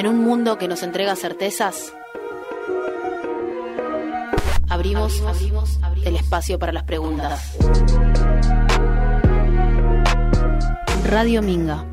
En un mundo que nos entrega certezas, abrimos, abrimos, el espacio para las preguntas. Radio Minga.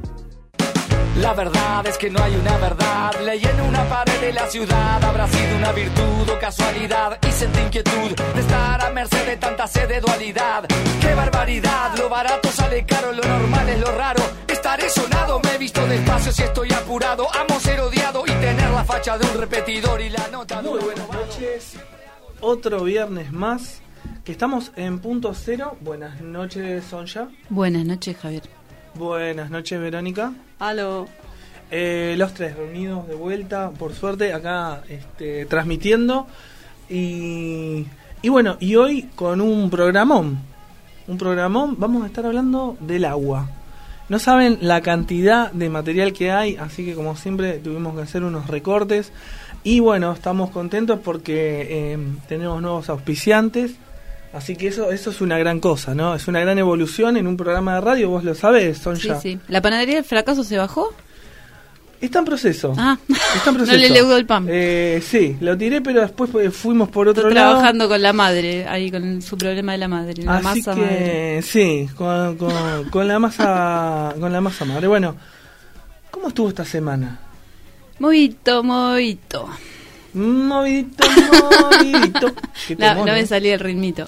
La verdad es que no hay una verdad. Leí en una pared de la ciudad. Habrá sido una virtud o casualidad. Y sentí inquietud de estar a merced de tanta sed de dualidad. ¡Qué barbaridad! Lo barato sale caro, lo normal es lo raro. Estaré sonado, me he visto despacio si estoy apurado. Amo ser odiado y tener la facha de un repetidor y la nota de Muy un buenas noches. Otro viernes más. Que estamos en punto cero. Buenas noches, Sonja. Buenas noches, Javier. Buenas noches, Verónica. Aló. Eh, los tres reunidos de vuelta, por suerte, acá este, transmitiendo. Y, y bueno, y hoy con un programón. Un programón, vamos a estar hablando del agua. No saben la cantidad de material que hay, así que como siempre tuvimos que hacer unos recortes. Y bueno, estamos contentos porque eh, tenemos nuevos auspiciantes. Así que eso, eso es una gran cosa, ¿no? Es una gran evolución en un programa de radio, vos lo sabés, son Sí, sí. ¿La panadería del fracaso se bajó? Está en proceso. Ah, Está en no proceso. le leudó el pan. Eh, sí, lo tiré, pero después fuimos por otro lado. trabajando con la madre, ahí con su problema de la madre, la Así masa que madre. sí, con, con- con la masa con la masa madre. Bueno, ¿cómo estuvo esta semana? Movito, movito. Movidito, movidito. No, no me salía el ritmito.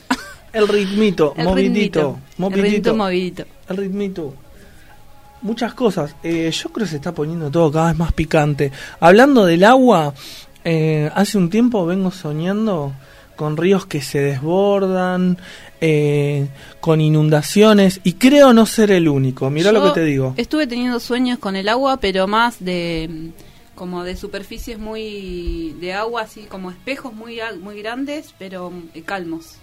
El ritmito, El movidito, ritmito. El movidito. ritmito movidito. El ritmito. Muchas cosas. Eh, yo creo que se está poniendo todo cada vez más picante. Hablando del agua, eh, hace un tiempo vengo soñando con ríos que se desbordan, eh, con inundaciones, y creo no ser el único. Mira lo que te digo. Estuve teniendo sueños con el agua, pero más de como de superficies muy de agua, así como espejos muy muy grandes, pero mm, calmos.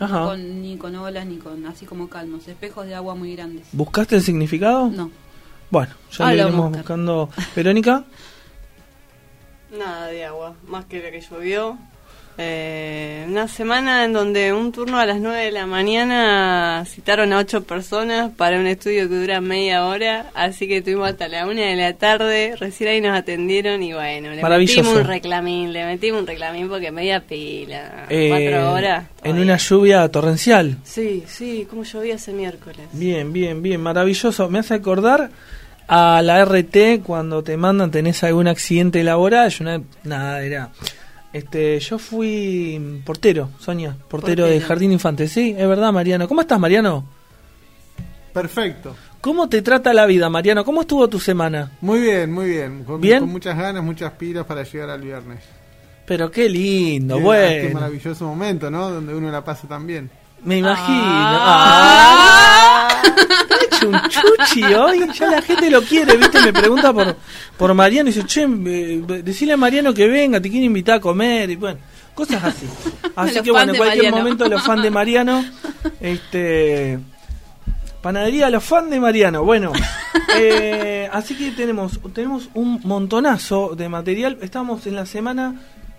Ajá. Con, ni con olas ni con así como calmos, espejos de agua muy grandes. ¿Buscaste el significado? No. Bueno, ya Ah, lo iremos buscando. Verónica, Nada de agua, más que lo que llovió. Eh, una semana en donde un turno a las 9 de la mañana citaron a ocho personas para un estudio que dura media hora, así que estuvimos hasta la una de la tarde, recién ahí nos atendieron y bueno, le metimos un reclamín, le metimos un reclamín porque media pila, eh, cuatro horas. en una lluvia torrencial. Sí, sí, como llovía ese miércoles. Bien, bien, bien, maravilloso. Me hace acordar a la RT cuando te mandan, tenés algún accidente laboral. Yo una, nada, era. Este, yo fui portero, Sonia, portero, de. Jardín Infante. Sí, es verdad, Mariano. ¿Cómo estás, Mariano? Perfecto. ¿Cómo te trata la vida, Mariano? ¿Cómo estuvo tu semana? Muy bien, muy bien. Con, ¿Bien? con muchas ganas, muchas pilas para llegar al viernes. Pero qué lindo, Y a Este bueno. maravilloso momento, ¿no? Donde uno la pasa tan bien. Me imagino. Ah. Ah. Te ha hecho un chuchi hoy. Ya la gente lo quiere, ¿viste? Me pregunta por, por Mariano y dice, che, eh, decirle a Mariano que venga, te quiere invitar a comer. Y bueno, cosas así. Así Los que bueno, en cualquier Mariano. momento los fans de Mariano. Este. Panadería Los Fans de Mariano. Bueno, eh, así que tenemos, tenemos un montonazo de material. Estamos en la semana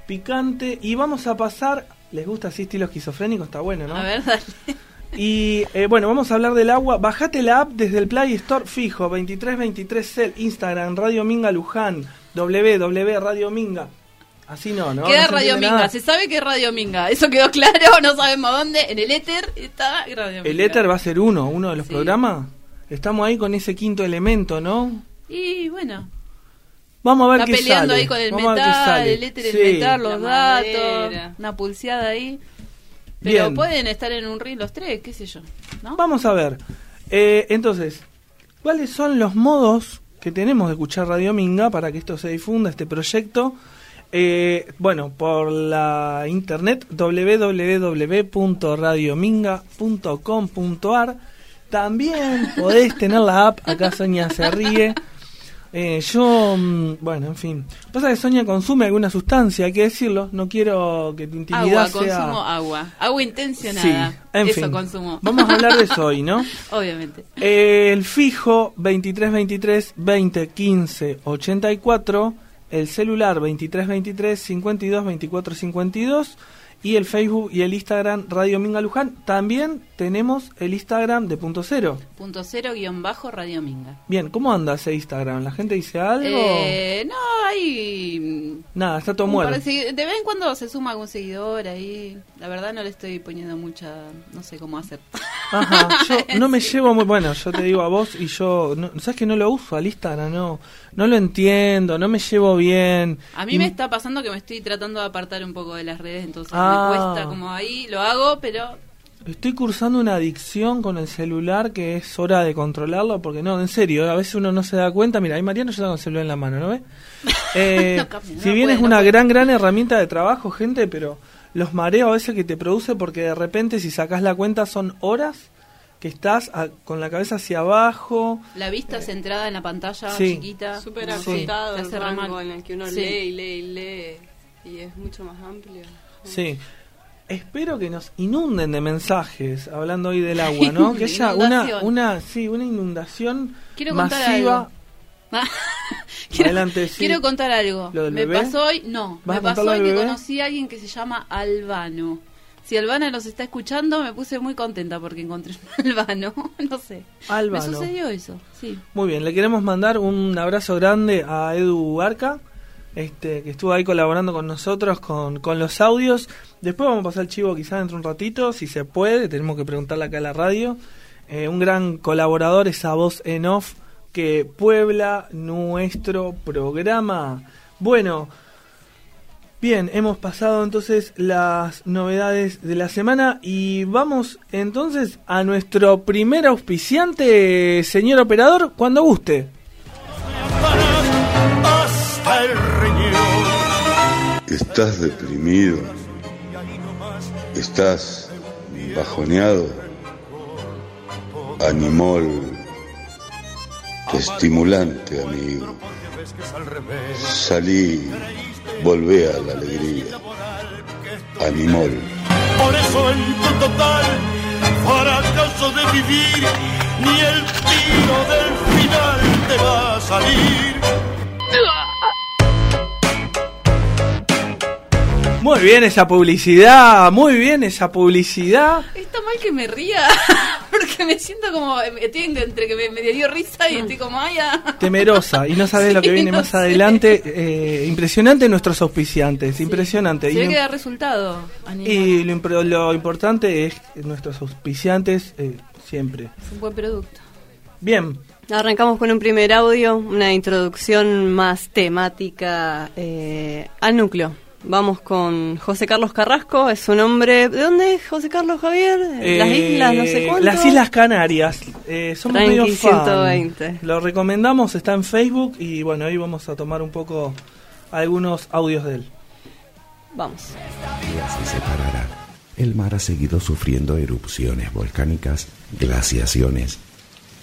picante y vamos a pasar. ¿Les gusta así estilo esquizofrénico? Está bueno, ¿no? A ver, dale. Y eh, bueno, vamos a hablar del agua. Bajate la app desde el Play Store fijo, 2323 Cell, Instagram, Radio Minga Luján, www Radio Minga. Así no, ¿no? Queda No Radio Minga, nada. se sabe que es Radio Minga, eso quedó claro, no sabemos dónde, en el éter está Radio Minga. El éter va a ser uno, uno de los Sí. programas. Estamos ahí con ese quinto elemento, ¿no? Y bueno, Vamos a ver está qué peleando sale. ahí con el Vamos metal, el éter, el Sí. metal, los La datos, madera. una pulseada ahí. Pero Bien. pueden estar en un ring los tres, qué sé yo, ¿no? Vamos a ver. Eh, entonces, ¿cuáles son los modos que tenemos de escuchar Radio Minga para que esto se difunda, este proyecto? Eh, bueno, por la internet www.radiominga.com.ar También podés tener la app, acá Sonia se ríe. Eh, yo, mm, bueno, en fin. Pasa que Sonia consume alguna sustancia, hay que decirlo. No quiero que tu intimidad Agua, sea... consumo agua. Agua intencionada. Sí, en Eso fin. consumo. Vamos a hablar de eso hoy, ¿no? Obviamente. El fijo 2323 2015 84, el celular 2323 52 24 52 y el Facebook y el Instagram Radio Minga Luján. También tenemos el Instagram de Punto Cero. Punto cero guion bajo Radio Minga. Bien, ¿cómo anda ese Instagram? ¿La gente dice algo? Eh, no, hay... Nada, está todo un muerto. de vez en cuando se suma algún seguidor ahí. La verdad no le estoy poniendo mucha... No sé cómo hacer. Ajá, yo no me llevo muy bueno, yo te digo a vos y yo, no, ¿sabes que no lo uso al Instagram? No, no lo entiendo, no me llevo bien. A mí Y- me está pasando que me estoy tratando de apartar un poco de las redes, entonces Ah. me cuesta como ahí, lo hago, pero Estoy cursando una adicción con el celular que es hora de controlarlo, porque no, en serio, a veces uno no se da cuenta. Mira, ahí Mariano ya está con el celular en la mano, ¿no ves? Eh, No no si bien puede, es una gran, gran herramienta de trabajo, gente, pero los mareos a veces que te produce, porque de repente si sacas la cuenta son horas que estás a- con la cabeza hacia abajo. la vista centrada en la pantalla Sí. chiquita. Súper Sí, acotado te el rango en el que uno Sí. lee y lee y lee y es mucho más amplio. Sí. Espero que nos inunden de mensajes, hablando hoy del agua, ¿no? Que haya una, una, sí, una inundación Quiero contar masiva. algo. Ah, quiero, Adelante, sí. quiero contar algo. ¿Lo del Me bebé? pasó hoy, no, ¿Vas me pasó hoy que conocí a alguien que se llama Albano. Si Albano nos está escuchando, me puse muy contenta porque encontré un Albano. No sé. Albano. Me sucedió eso, sí. Muy bien, le queremos mandar un abrazo grande a Edu Arca, este, que estuvo ahí colaborando con nosotros con, con los audios. Después vamos a pasar el chivo quizás dentro de un ratito, si se puede, tenemos que preguntarle acá a la radio. Eh, un gran colaborador, esa voz en off que puebla nuestro programa. Bueno, bien, hemos pasado entonces las novedades de la semana y vamos entonces a nuestro primer auspiciante, señor operador, cuando guste. hasta el. ¿Estás deprimido? ¿Estás bajoneado? Animol, estimulante amigo. Salí, volvé a la alegría. Animol. Por eso en tu total fracaso de vivir, ni el tiro del final te va a salir. Muy bien esa publicidad, muy bien esa publicidad. Está mal que me ría, porque me siento como, estoy en- entre que me, me dio risa y estoy como, ay, ah. Temerosa y no sabes lo que viene no más sé. adelante. Eh, impresionante nuestros auspiciantes, impresionante. Se Y ve lo- que da resultado. Animal. Y lo, lo importante es nuestros auspiciantes eh, siempre. Es un buen producto. Bien, Arrancamos con un primer audio, una introducción más temática eh, al núcleo. Vamos con José Carlos Carrasco, es un hombre... ¿De dónde es José Carlos Javier? las eh, islas, no sé cuánto. Las Islas Canarias. Eh, somos Tranqui medio fan. 120. Lo recomendamos, está en Facebook y bueno, ahí vamos a tomar un poco algunos audios de él. Vamos. se separará. El mar ha seguido sufriendo erupciones volcánicas, glaciaciones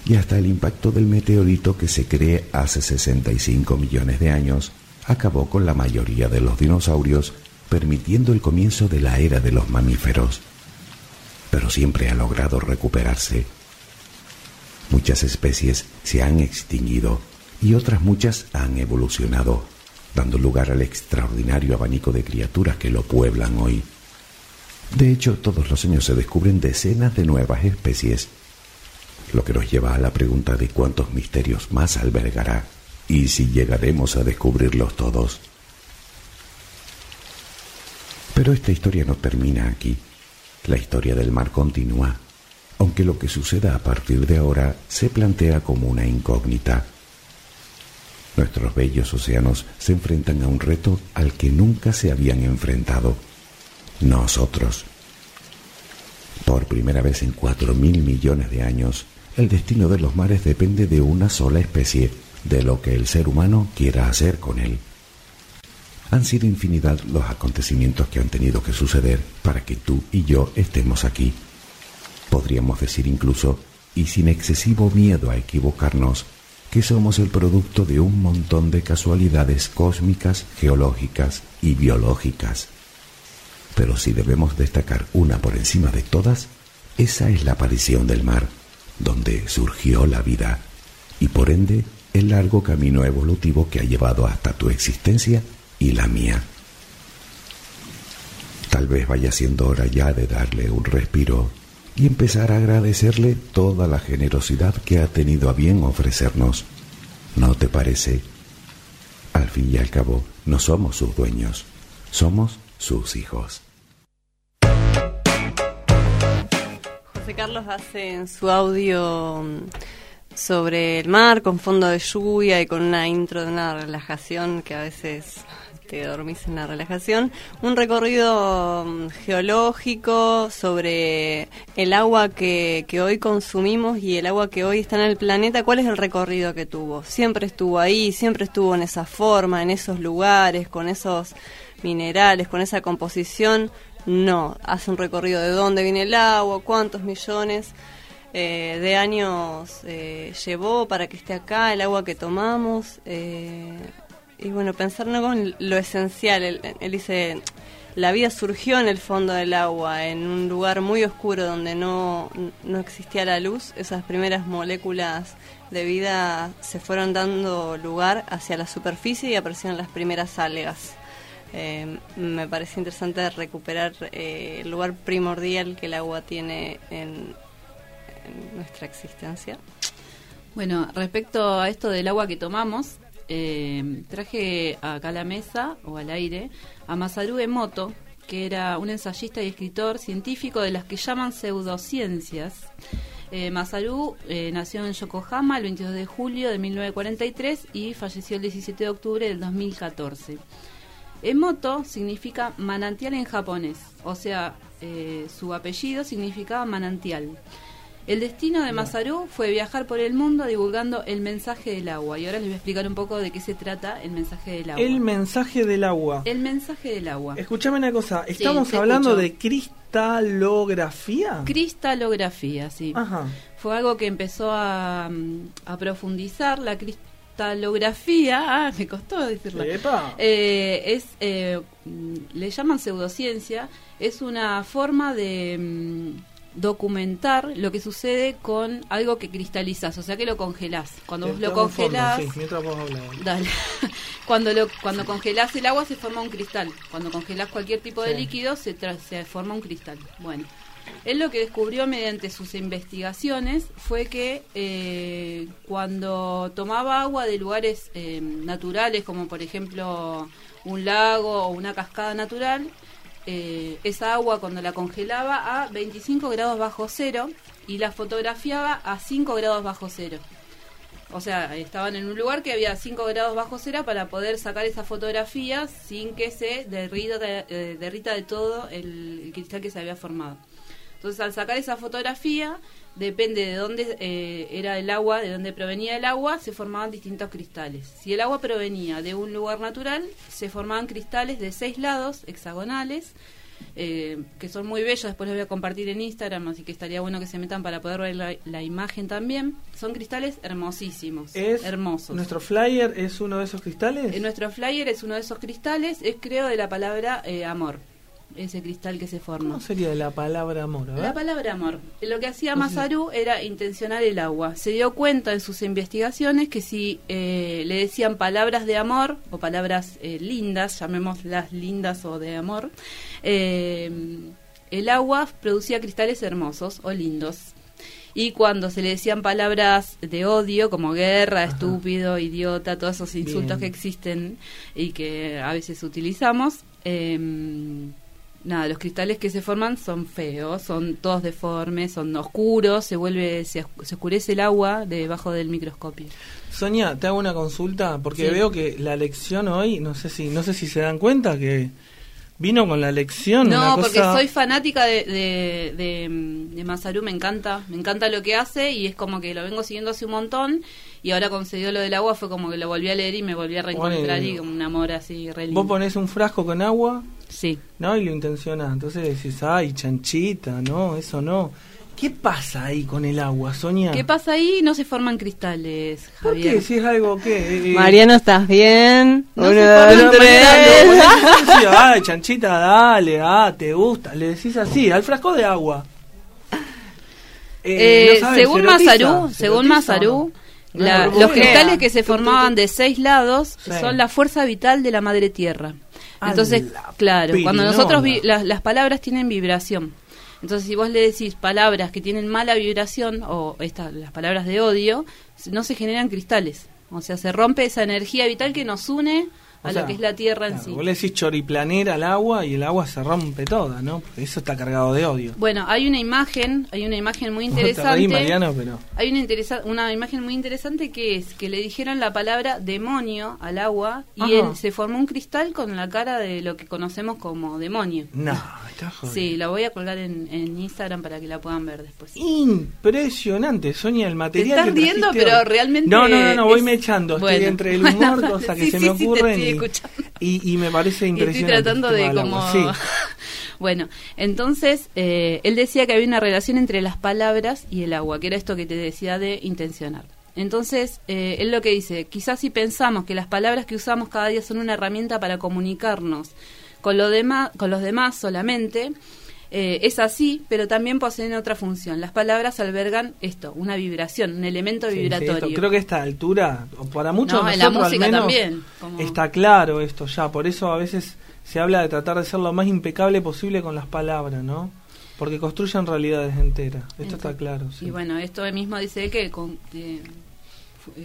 y hasta el impacto del meteorito que se cree hace 65 millones de años acabó con la mayoría de los dinosaurios, permitiendo el comienzo de la era de los mamíferos. Pero siempre ha logrado recuperarse. Muchas especies se han extinguido y otras muchas han evolucionado, dando lugar al extraordinario abanico de criaturas que lo pueblan hoy. De hecho, todos los años se descubren decenas de nuevas especies, lo que nos lleva a la pregunta de cuántos misterios más albergará y si llegaremos a descubrirlos todos. Pero esta historia no termina aquí. La historia del mar continúa, aunque lo que suceda a partir de ahora se plantea como una incógnita. Nuestros bellos océanos se enfrentan a un reto al que nunca se habían enfrentado. Nosotros. Por primera vez en cuatro mil millones de años, el destino de los mares depende de una sola especie, de lo que el ser humano quiera hacer con él. Han sido infinidad los acontecimientos que han tenido que suceder para que tú y yo estemos aquí. Podríamos decir incluso, y sin excesivo miedo a equivocarnos, que somos el producto de un montón de casualidades cósmicas, geológicas y biológicas. Pero si debemos destacar una por encima de todas, esa es la aparición del mar, donde surgió la vida, y por ende el largo camino evolutivo que ha llevado hasta tu existencia y la mía. Tal vez vaya siendo hora ya de darle un respiro y empezar a agradecerle toda la generosidad que ha tenido a bien ofrecernos. ¿No te parece? Al fin y al cabo, no somos sus dueños, somos sus hijos. José Carlos hace en su audio mm, sobre el mar con fondo de lluvia y con una intro de una relajación que a veces te dormís en la relajación, un recorrido mm, geológico sobre el agua que, que hoy consumimos y el agua que hoy está en el planeta. ¿Cuál es el recorrido que tuvo? Siempre estuvo ahí, siempre estuvo en esa forma, en esos lugares, con esos minerales, con esa composición. No, hace un recorrido de dónde viene el agua, cuántos millones eh, de años eh, llevó para que esté acá el agua que tomamos. Eh, y bueno, pensar no con lo esencial. Él, dice, la vida surgió en el fondo del agua, en un lugar muy oscuro donde no, no existía la luz. Esas primeras moléculas de vida se fueron dando lugar hacia la superficie y aparecieron las primeras algas. Eh, me parece interesante recuperar el lugar primordial que el agua tiene en, nuestra existencia. Bueno, respecto a esto del agua que tomamos, eh, traje acá a la mesa o al aire a Masaru Emoto, que era un ensayista y escritor científico de las que llaman pseudociencias. Eh, Masaru eh, nació en Yokohama el 22 de julio de 1943 y falleció el 17 de octubre del 2014. Emoto significa manantial en japonés, o sea, su apellido significaba manantial. El destino de Masaru fue viajar por el mundo divulgando el mensaje del agua. Y ahora les voy a explicar un poco de qué se trata el mensaje del agua. El mensaje del agua. El mensaje del agua. Escúchame una cosa, estamos hablando escucho. de cristalografía. Cristalografía, sí. Ajá. Fue algo que empezó a, mm, a profundizar la cristalografía. Ah, me costó decirlo. Epa. Eh, es, eh, mm, le llaman pseudociencia. Es una forma de mm, documentar lo que sucede con algo que cristalizas, o sea que lo congelás. Cuando vos lo forma, congelás, sí, mientras vos. Dale. Cuando lo cuando congelás el agua se forma un cristal. Cuando congelás cualquier tipo de Sí. líquido se, tra- se forma un cristal. Bueno, él lo que descubrió mediante sus investigaciones fue que eh, cuando tomaba agua de lugares eh, naturales, como por ejemplo un lago o una cascada natural, eh, esa agua cuando la congelaba a 25 grados bajo cero y la fotografiaba a 5 grados bajo cero. O sea, estaban en un lugar que había 5 grados bajo cero para poder sacar esa fotografía sin que se derrita eh, derrita de todo el, el cristal que se había formado. Entonces, al sacar esa fotografía, depende de dónde eh, era el agua, de dónde provenía el agua, se formaban distintos cristales. Si el agua provenía de un lugar natural, se formaban cristales de seis lados hexagonales, eh, que son muy bellos. Después los voy a compartir en Instagram, así que estaría bueno que se metan para poder ver la, la imagen también. Son cristales hermosísimos, Es hermosos. Nuestro flyer es uno de esos cristales. En nuestro flyer es uno de esos cristales, es creo de la palabra eh, amor, ese cristal que se forma. ¿Cómo sería la palabra amor? La palabra amor. Lo que hacía. Masaru era intencionar el agua. Se dio cuenta en sus investigaciones que si eh, le decían palabras de amor o palabras eh, lindas, llamémoslas lindas o de amor, eh, el agua producía cristales hermosos o lindos. Y cuando se le decían palabras de odio, como guerra, estúpido, idiota, todos esos insultos Bien. que existen y que a veces utilizamos, eh, nada, los cristales que se forman son feos, son todos deformes, son oscuros, se vuelve, se, se oscurece el agua debajo del microscopio. Sonia, te hago una consulta porque Sí. veo que la lección hoy, no sé si no sé si se dan cuenta que vino con la lección. una No, porque cosa- soy fanática de, de, de, de Masaru, me encanta, me encanta lo que hace y es como que lo vengo siguiendo hace un montón y ahora dio lo del agua fue como que lo volví a leer y me volví a reencontrar Bueno, y un amor así re lindo. Vos ponés un frasco con agua, Sí. ¿no? Y lo intencionás. Entonces decís, ay, chanchita, no, eso no. ¿Qué pasa ahí con el agua, Sonia? ¿Qué pasa ahí? No se forman cristales, ¿Por Javier. qué? Si es algo que... Mariano, ¿estás bien? No Uno, se dos, tres. Ay, chanchita, dale, ah, te gusta. Le decís así, al frasco de agua. Eh, no sabes, según erotiza, se según No, los ¿por cristales que se formaban de seis lados Sí. son la fuerza vital de la madre tierra. Entonces, la claro, cuando nosotros vi- las, las palabras tienen vibración. Entonces, si vos le decís palabras que tienen mala vibración o estas las palabras de odio, no se generan cristales. O sea, se rompe esa energía vital que nos une a lo que es la tierra en sí. Vos le decís choriplanera al agua y el agua se rompe toda, ¿no? Porque eso está cargado de odio. Bueno, hay una imagen, hay una imagen muy te interesante. reí, Mariano, pero... Hay una, interesa- una imagen muy interesante que es que le dijeron la palabra demonio al agua y Ajá. él se formó un cristal con la cara de lo que conocemos como demonio. No, está jodido. Sí, la voy a colgar en, en Instagram para que la puedan ver después. Impresionante, Sonia, el material estás que riendo, trajiste pero hoy. realmente No, no, no, no voy es- mechando. Estoy Bueno, entre el humor, cosas que sí, se sí, me te ocurren escuchando. y, y me parece Y impresionante. estoy tratando de como... Sí. bueno, entonces eh, él decía que había una relación entre las palabras y el agua, que era esto que te decía de intencionar. Entonces, eh, él lo que dice, quizás si pensamos que las palabras que usamos cada día son una herramienta para comunicarnos con, lo demás, con los demás solamente, eh, es así, pero también poseen otra función. Las palabras albergan esto, una vibración, un elemento Sí, vibratorio. creo que a esta altura, para muchos No, de en la nosotros al menos, también, como- está claro esto ya. Por eso a veces se habla de tratar de ser lo más impecable posible con las palabras, ¿no? Porque construyen realidades enteras. Esto está claro. sí. Y bueno, esto mismo dice que con- eh,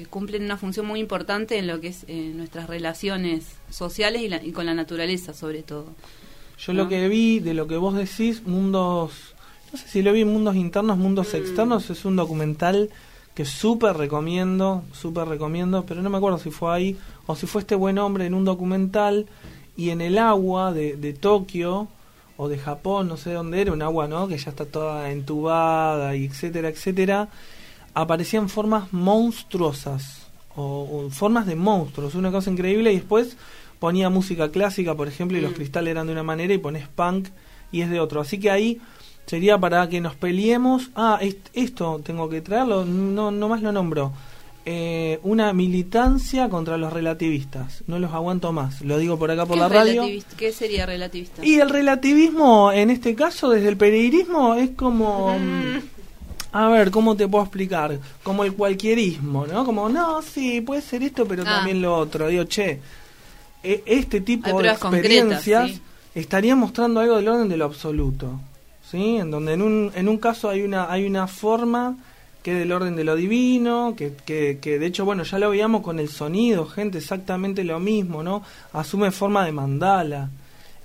cumplen una función muy importante en lo que es eh, nuestras relaciones sociales y, la- y con la naturaleza, sobre todo. Yo lo ¿no? que vi de lo que vos decís, mundos, no sé si lo vi en mundos internos, mundos externos, es un documental que súper recomiendo, súper recomiendo, pero no me acuerdo si fue ahí o si fue este buen hombre en un documental y en el agua de, de Tokio o de Japón, no sé dónde era, un agua, ¿no? Que ya está toda entubada y etcétera, etcétera, aparecían formas monstruosas o, o formas de monstruos, una cosa increíble y después ponía música clásica, por ejemplo, y los cristales eran de una manera y pones punk y es de otro. Así que ahí sería para que nos peleemos. Ah, est- esto tengo que traerlo, no, no más lo nombro. Eh, una militancia contra los relativistas. No los aguanto más. Lo digo por acá por ¿Qué la radio. ¿Qué sería relativista? Y el relativismo, en este caso, desde el pereirismo, es como... A ver, ¿cómo te puedo explicar? Como el cualquierismo, ¿no? Como, no, sí, puede ser esto, pero Ah. también lo otro. Digo, che, e- este tipo de experiencias sí. estaría mostrando algo del orden de lo absoluto. ¿Sí? En donde en un, en un caso hay una, hay una forma que es del orden de lo divino, que, que, que de hecho, bueno, ya lo veíamos con el sonido, gente, exactamente lo mismo, ¿no? Asume forma de mandala.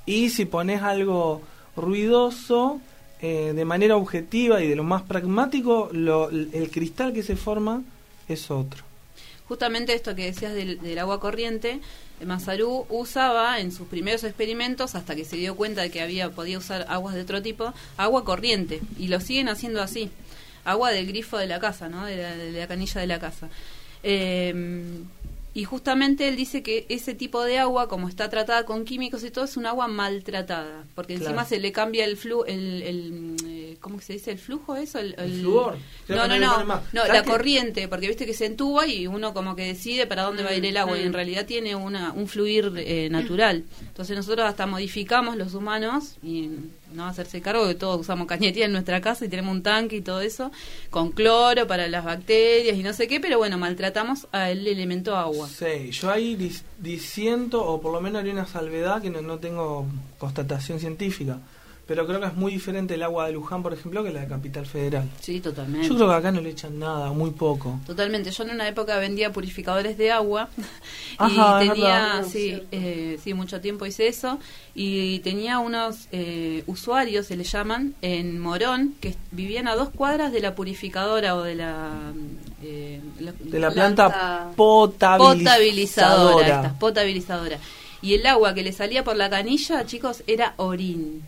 Y si pones algo ruidoso, eh, de manera objetiva y de lo más pragmático, lo, el cristal que se forma es otro. Justamente esto que decías del, del agua corriente, Masaru usaba en sus primeros experimentos, hasta que se dio cuenta de que había podía usar aguas de otro tipo, agua corriente. Y lo siguen haciendo así. Agua del grifo de la casa, ¿no? De la, de la canilla de la casa. Eh, y justamente él dice que ese tipo de agua, como está tratada con químicos y todo, es un agua maltratada. Porque encima se le cambia el flu, el, el, eh, ¿cómo se dice? ¿El flujo eso? El, El flúor. No, no, no no. No, ¿Sabes la corriente, porque viste que se entuba y uno como que decide para dónde va a ir el agua y en realidad tiene una, un fluir eh, natural. Entonces nosotros hasta modificamos los humanos y no hacerse cargo que todos usamos cañería en nuestra casa y tenemos un tanque y todo eso, con cloro para las bacterias y no sé qué, pero bueno, maltratamos al elemento agua. Sí, yo ahí dis- disiento, o por lo menos haría una salvedad que no, no tengo constatación científica, pero creo que es muy diferente el agua de Luján, por ejemplo, que la de Capital Federal. Sí, totalmente. Yo creo que acá no le echan nada, muy poco. Totalmente. Yo en una época vendía purificadores de agua Ajá, y tenía, sí, eh, sí, mucho tiempo hice eso y tenía unos eh, usuarios, se le llaman, en Morón, que vivían a dos cuadras de la purificadora o de la... eh, la- De la Planta- planta potabilizadora, potabilizadora. esta, potabilizadora. Y el agua que le salía por la canilla, chicos, era orín.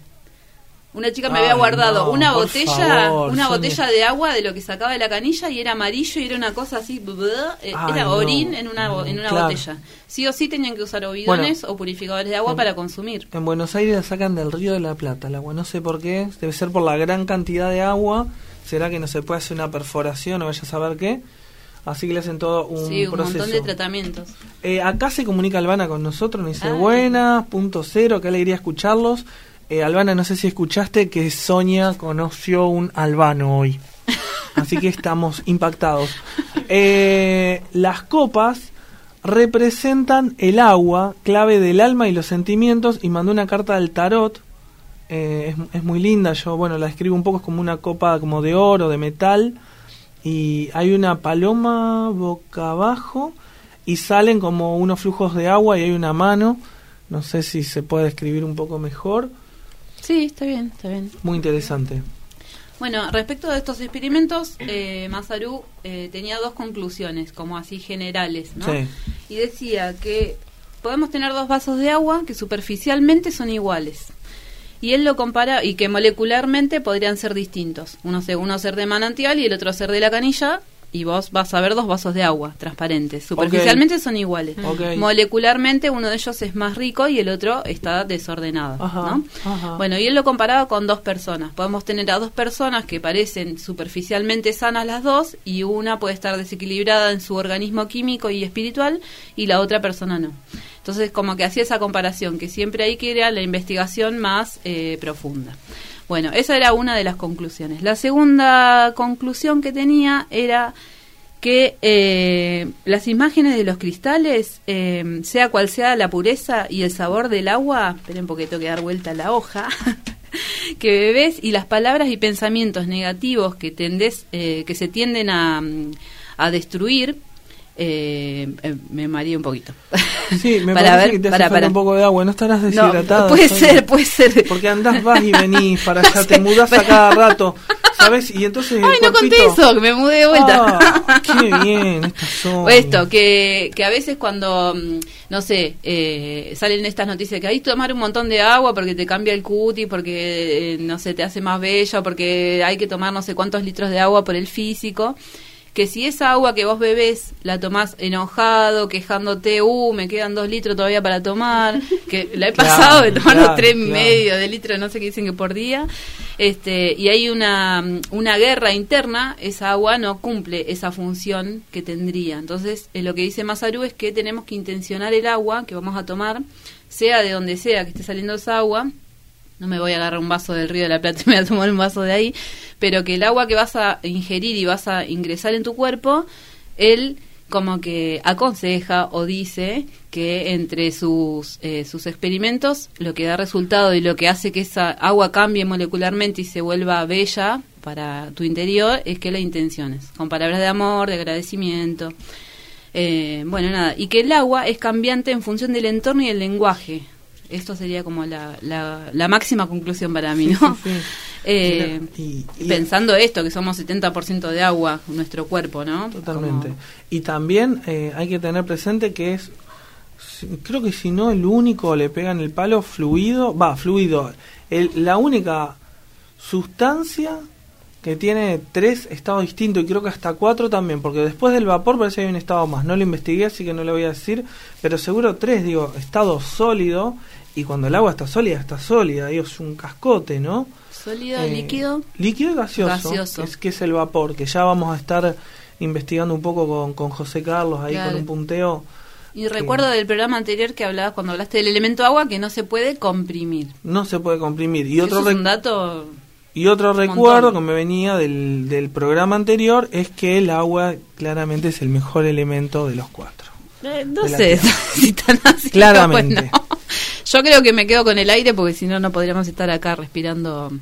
Una chica me Ay, había guardado no, una botella, favor, una botella de agua de lo que sacaba de la canilla y era amarillo y era una cosa así, eh, Ay, era no. orín en una bo- en una Claro. botella. Sí o sí tenían que usar o bidones o purificadores de agua en- para consumir. En Buenos Aires la sacan del río de la Plata, el agua, no sé por qué, debe ser por la gran cantidad de agua, será que no se puede hacer una perforación o vaya a saber qué, así que le hacen todo un sí, un proceso. montón de tratamientos. Eh, acá se comunica Albana con nosotros, nos dice Ah. buenas, punto cero, qué alegría escucharlos. Eh, Albana, no sé si escuchaste que Sonia conoció un albano hoy. Así que estamos impactados. Eh, las copas representan el agua, clave del alma y los sentimientos, y mandó una carta del tarot. eh, es, muy linda, yo bueno la escribo un poco, es como una copa como de oro, de metal, y hay una paloma boca abajo, y salen como unos flujos de agua y hay una mano, no sé si se puede escribir un poco mejor, Sí, está bien, está bien. muy interesante. Bueno, respecto de estos experimentos, eh, Masaru eh, tenía dos conclusiones, como así generales, ¿no? Sí. Y decía que podemos tener dos vasos de agua que superficialmente son iguales. Y él lo compara, y que molecularmente podrían ser distintos. Uno, uno ser de manantial y el otro ser de la canilla, y vos vas a ver dos vasos de agua transparentes. Superficialmente son iguales. Molecularmente uno de ellos es más rico y el otro está desordenado. Ajá, ¿no? ajá. Bueno, y él lo comparaba con dos personas. Podemos tener a dos personas que parecen superficialmente sanas las dos y una puede estar desequilibrada en su organismo químico y espiritual y la otra persona no. Entonces, como que hacía esa comparación, que siempre hay que ir a la investigación más eh, profunda. Bueno, esa era una de las conclusiones. La segunda conclusión que tenía era que eh, las imágenes de los cristales, eh, sea cual sea la pureza y el sabor del agua, esperen porque tengo que dar vuelta la hoja, que bebés y las palabras y pensamientos negativos que tendés, eh, que se tienden a, a destruir, eh, eh, me mareé un poquito. Sí, me Para parece ver, que te hace para, para. un poco de agua, no estarás No, deshidratada. puede Sonia? ser, puede ser. Porque andás, vas y venís para allá, te mudás a cada rato, ¿sabes? Y entonces Ay, no conté cuerpito- eso, que me mudé de vuelta. Ah, qué bien, estas son. O esto, que, que a veces cuando, mm, no sé, eh, salen estas noticias que hay que tomar un montón de agua porque te cambia el cutis, porque, eh, no sé, te hace más bella, porque hay que tomar no sé cuántos litros de agua por el físico. Que si esa agua que vos bebés la tomás enojado, quejándote, uh, me quedan dos litros todavía para tomar, que la he Claro, pasado de tomar claro, los tres y claro. medio de litro, no sé qué dicen que por día, este, y hay una, una guerra interna, esa agua no cumple esa función que tendría. Entonces, eh, lo que dice Masaru es que tenemos que intencionar el agua que vamos a tomar, sea de donde sea que esté saliendo esa agua, no me voy a agarrar un vaso del río de la Plata y me voy a tomar un vaso de ahí, pero que el agua que vas a ingerir y vas a ingresar en tu cuerpo, él como que aconseja o dice que entre sus, eh, sus experimentos lo que da resultado y lo que hace que esa agua cambie molecularmente y se vuelva bella para tu interior es que la intenciones, con palabras de amor, de agradecimiento. Eh, bueno, nada, y que el agua es cambiante en función del entorno y el lenguaje. Esto sería como la, la, la máxima conclusión para mí, ¿no? Sí, sí. Eh, y- y- pensando esto, que somos 70% de agua, nuestro cuerpo, ¿no? Totalmente. Como- Y también eh, hay que tener presente que es, creo que si no el único le pegan el palo fluido, va, fluido, el, la única sustancia que tiene tres estados distintos y creo que hasta cuatro también, porque después del vapor parece que hay un estado más, no lo investigué así que no lo voy a decir, pero seguro tres, digo, estado sólido y cuando el agua está sólida, está sólida, digo, es un cascote, ¿no? Sólido, Eh, líquido. Líquido y gaseoso, Gaseoso. Es, que es el vapor, que ya vamos a estar investigando un poco con, con José Carlos ahí Claro. con un punteo. Y recuerdo del programa anterior que hablabas cuando hablaste del elemento agua que no se puede comprimir. No se puede comprimir. Y otro, Eso es un dato. Y otro recuerdo que me venía del, del programa anterior es que el agua claramente es el mejor elemento de los cuatro. eh, no sé si tan así. Claramente. bueno. Yo creo que me quedo con el aire porque si no, no podríamos estar acá respirando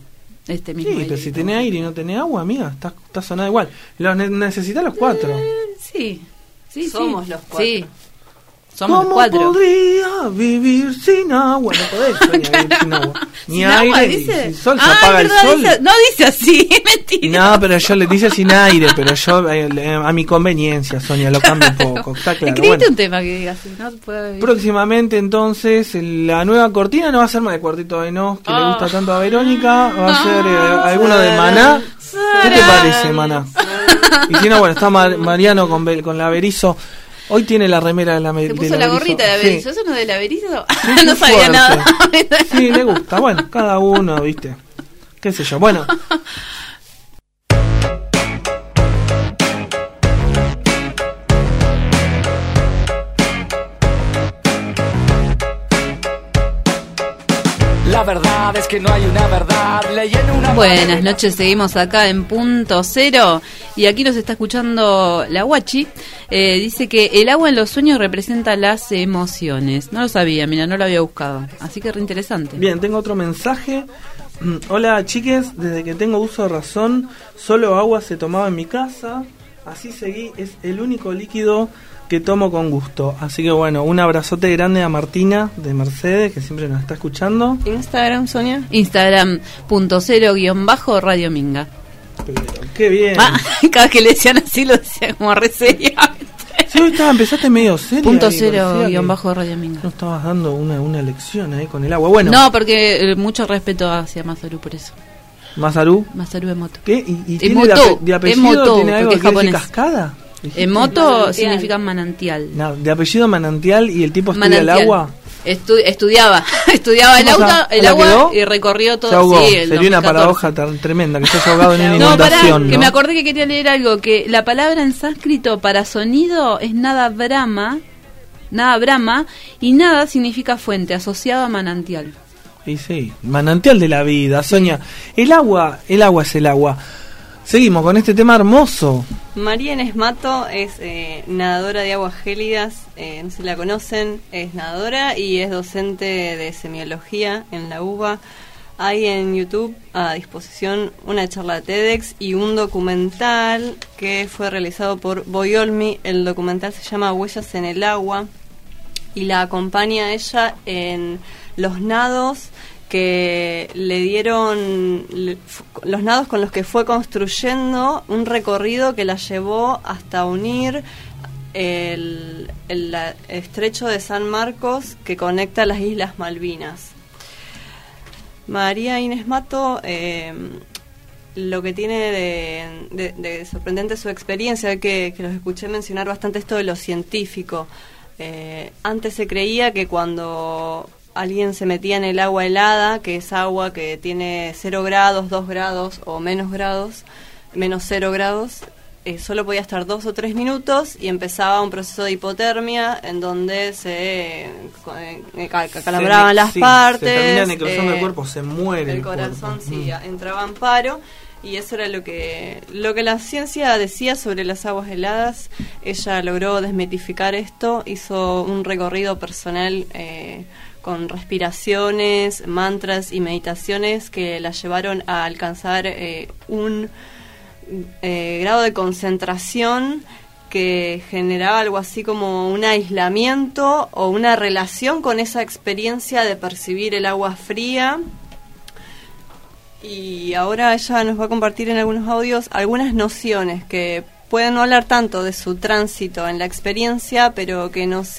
este mismo Sí, aire. pero si tenés aire y no tenés agua, amiga, estás está sonada igual. Lo ne- necesitas los cuatro. Eh, sí, sí, Somos sí. los cuatro. Sí. Somos ¿Cómo cuatro. podría vivir sin agua? No podés Sonia, vivir sin agua. Ni ¿Sin aire, agua, ni dice? sin sol. Se Ah, apaga es el verdad, sol. dice- no dice así, mentira. No, pero yo le dice sin aire, pero yo eh, a mi conveniencia, Sonia, lo cambio un poco. Está claro. Escribiste Bueno, un tema que diga así, ¿no? Puede próximamente entonces la nueva cortina no va a ser más de Cuartito de Nos, que le Ah. gusta tanto a Verónica, va a ser eh, alguno de Maná. ¿Qué te parece, Maná? Y si no, bueno, está Mar- Mariano con, Bel- con la Berizo. Hoy tiene la remera de la Se puso la la gorrita de Sí. Averizo. ¿Eso no es de Averizo? Sí, no sabía fuerte. nada. Sí, le gusta. Bueno, cada uno, ¿viste? ¿Qué sé yo? Bueno. verdad es que no hay una verdad. Leí en una Buenas noches, seguimos acá en punto cero y aquí nos está escuchando la Guachi. Eh, dice que el agua en los sueños representa las emociones. No lo sabía, mira, no lo había buscado. Así que re interesante. Bien, tengo otro mensaje. Hola chiques, desde que tengo uso de razón, solo agua se tomaba en mi casa. Así seguí, es el único líquido que tomo con gusto. Así que bueno, un abrazote grande a Martina de Mercedes, que siempre nos está escuchando. Instagram, Sonia. Instagram punto cero guion bajo Radio Minga. Qué bien. Ah, cada vez que le decían así lo decía como re seriamente. Sí, estaba, empezaste medio serio. Punto ahí, cero guion bajo Radio Minga. No estabas dando una, una lección ahí con el agua. Bueno, No, porque eh, mucho respeto hacia Masaru por eso. Masaru. Masaru Emoto. ¿Qué? ¿Y, y tiene de, apellido moto, tiene algo que es japonés. cascada? Emoto significa manantial. No, de apellido manantial y el tipo estudia el agua. Estu- estudiaba, estudiaba el, auto, el ¿La agua quedó? y recorrió todo. Se ahogó. sí, el Sería una 2014. paradoja tan tremenda que se haya ahogado en una No, pará, inundación. que ¿no? me acordé que quería leer algo, que la palabra en sánscrito para sonido es nada brahma, nada brahma, y nada significa fuente, asociado a manantial. Y sí, manantial de la vida, Sonia. El agua, el agua es el agua. Seguimos con este tema hermoso. María Inés Mato es eh, nadadora de aguas gélidas, eh, no sé si la conocen, es nadadora y es docente de semiología en la UBA. Hay en YouTube a disposición una charla TEDx y un documental que fue realizado por Boyolmi. El documental se llama Huellas en el agua y la acompaña ella en los nados que le dieron los nados con los que fue construyendo un recorrido que la llevó hasta unir el, estrecho de San Marcos que conecta las Islas Malvinas. María Inés Mato, eh, lo que tiene de sorprendente su experiencia, que, que los escuché mencionar bastante esto de lo científico. Eh, antes se creía que cuando alguien se metía en el agua helada, que es agua que tiene 0 grados, 2 grados o menos grados, menos 0 grados, eh, solo podía estar dos o tres minutos y empezaba un proceso de hipotermia en donde se eh, cal- calambraban Se- las sí, partes. Se eh, el cuerpo, se muere. el El, corazón cuerpo. sí Mm. entraba en paro y eso era lo que lo que la ciencia decía sobre las aguas heladas ella logró desmitificar esto hizo un recorrido personal eh, con respiraciones mantras y meditaciones que la llevaron a alcanzar eh, un eh, grado de concentración que generaba algo así como un aislamiento o una relación con esa experiencia de percibir el agua fría. Y ahora ella nos va a compartir en algunos audios algunas nociones que pueden no hablar tanto de su tránsito en la experiencia, pero que, nos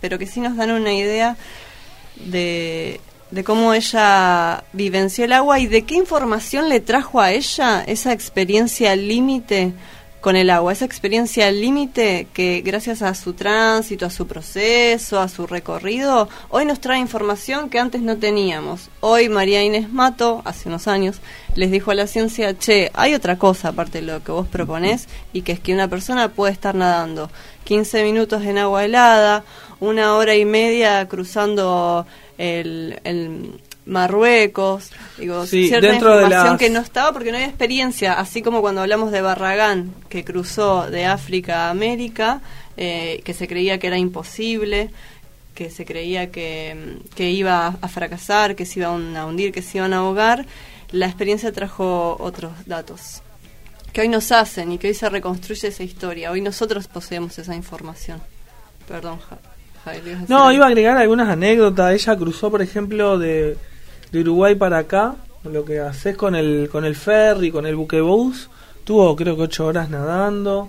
pero que sí nos dan una idea de, de cómo ella vivenció el agua y de qué información le trajo a ella esa experiencia límite con el agua, esa experiencia límite que gracias a su tránsito, a su proceso, a su recorrido, hoy nos trae información que antes no teníamos. Hoy María Inés Mato, hace unos años, les dijo a la ciencia, che, hay otra cosa aparte de lo que vos proponés y que es que una persona puede estar nadando 15 minutos en agua helada, una hora y media cruzando el, el Marruecos, digo, Sí, cierta dentro de información las- que no estaba porque no había experiencia, así como cuando hablamos de Barragán, que cruzó de África a América, eh, que se creía que era imposible, que se creía que, que iba a fracasar, que se iban a hundir, que se iban a ahogar, la experiencia trajo otros datos que hoy nos hacen y que hoy se reconstruye esa historia. Hoy nosotros poseemos esa información. Perdón, Javier. ¿ibas a decir No, iba a agregar algunas anécdotas. Ella cruzó, por ejemplo, de, de Uruguay para acá, lo que haces con el, con el ferry, con el buquebús. Tuvo creo que ocho horas nadando.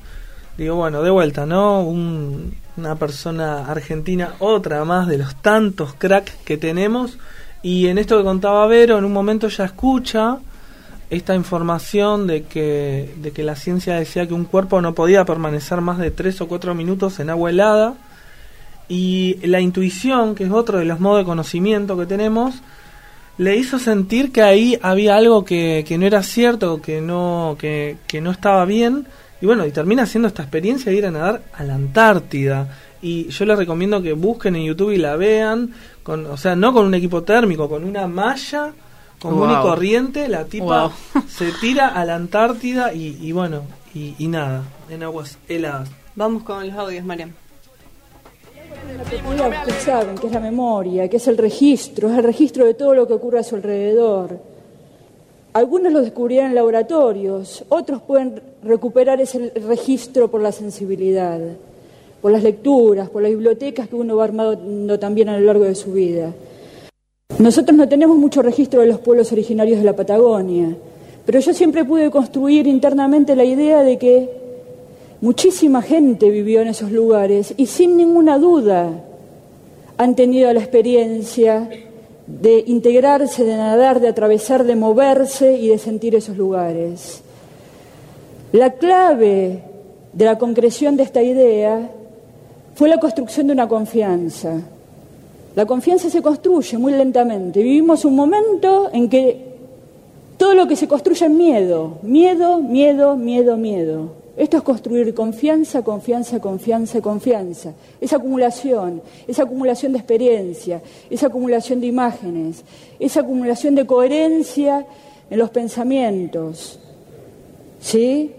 Digo, bueno, de vuelta, ¿no? Un- una persona argentina, otra más de los tantos cracks que tenemos. Y en esto que contaba Vero, en un momento ella escucha esta información de que, de que la ciencia decía que un cuerpo no podía permanecer más de tres o cuatro minutos en agua helada y la intuición, que es otro de los modos de conocimiento que tenemos, le hizo sentir que ahí había algo que, que no era cierto, que no, que, que no estaba bien, y bueno, y termina haciendo esta experiencia de ir a nadar a la Antártida. y yo les recomiendo que busquen en YouTube y la vean, con, o sea, no con un equipo térmico, con una malla común y Wow. corriente, la tipa Wow. se tira a la Antártida y, y bueno, y, y nada, en aguas heladas. Vamos con los audios, Mariam. Ustedes saben que es la memoria, que es el registro, es el registro de todo lo que ocurre a su alrededor. Algunos lo descubrirán en laboratorios, otros pueden recuperar ese registro por la sensibilidad, por las lecturas, por las bibliotecas que uno va armando también a lo largo de su vida. Nosotros no tenemos mucho registro de los pueblos originarios de la Patagonia, pero yo siempre pude construir internamente la idea de que Muchísima gente vivió en esos lugares y sin ninguna duda han tenido la experiencia de integrarse, de nadar, de atravesar, de moverse y de sentir esos lugares. La clave de la concreción de esta idea fue la construcción de una confianza. La confianza se construye muy lentamente. Vivimos un momento en que todo lo que se construye es miedo, miedo, miedo, miedo, miedo. Esto es construir confianza, confianza, confianza, confianza. Esa acumulación, esa acumulación de experiencia, esa acumulación de imágenes, esa acumulación de coherencia en los pensamientos. ¿Sí?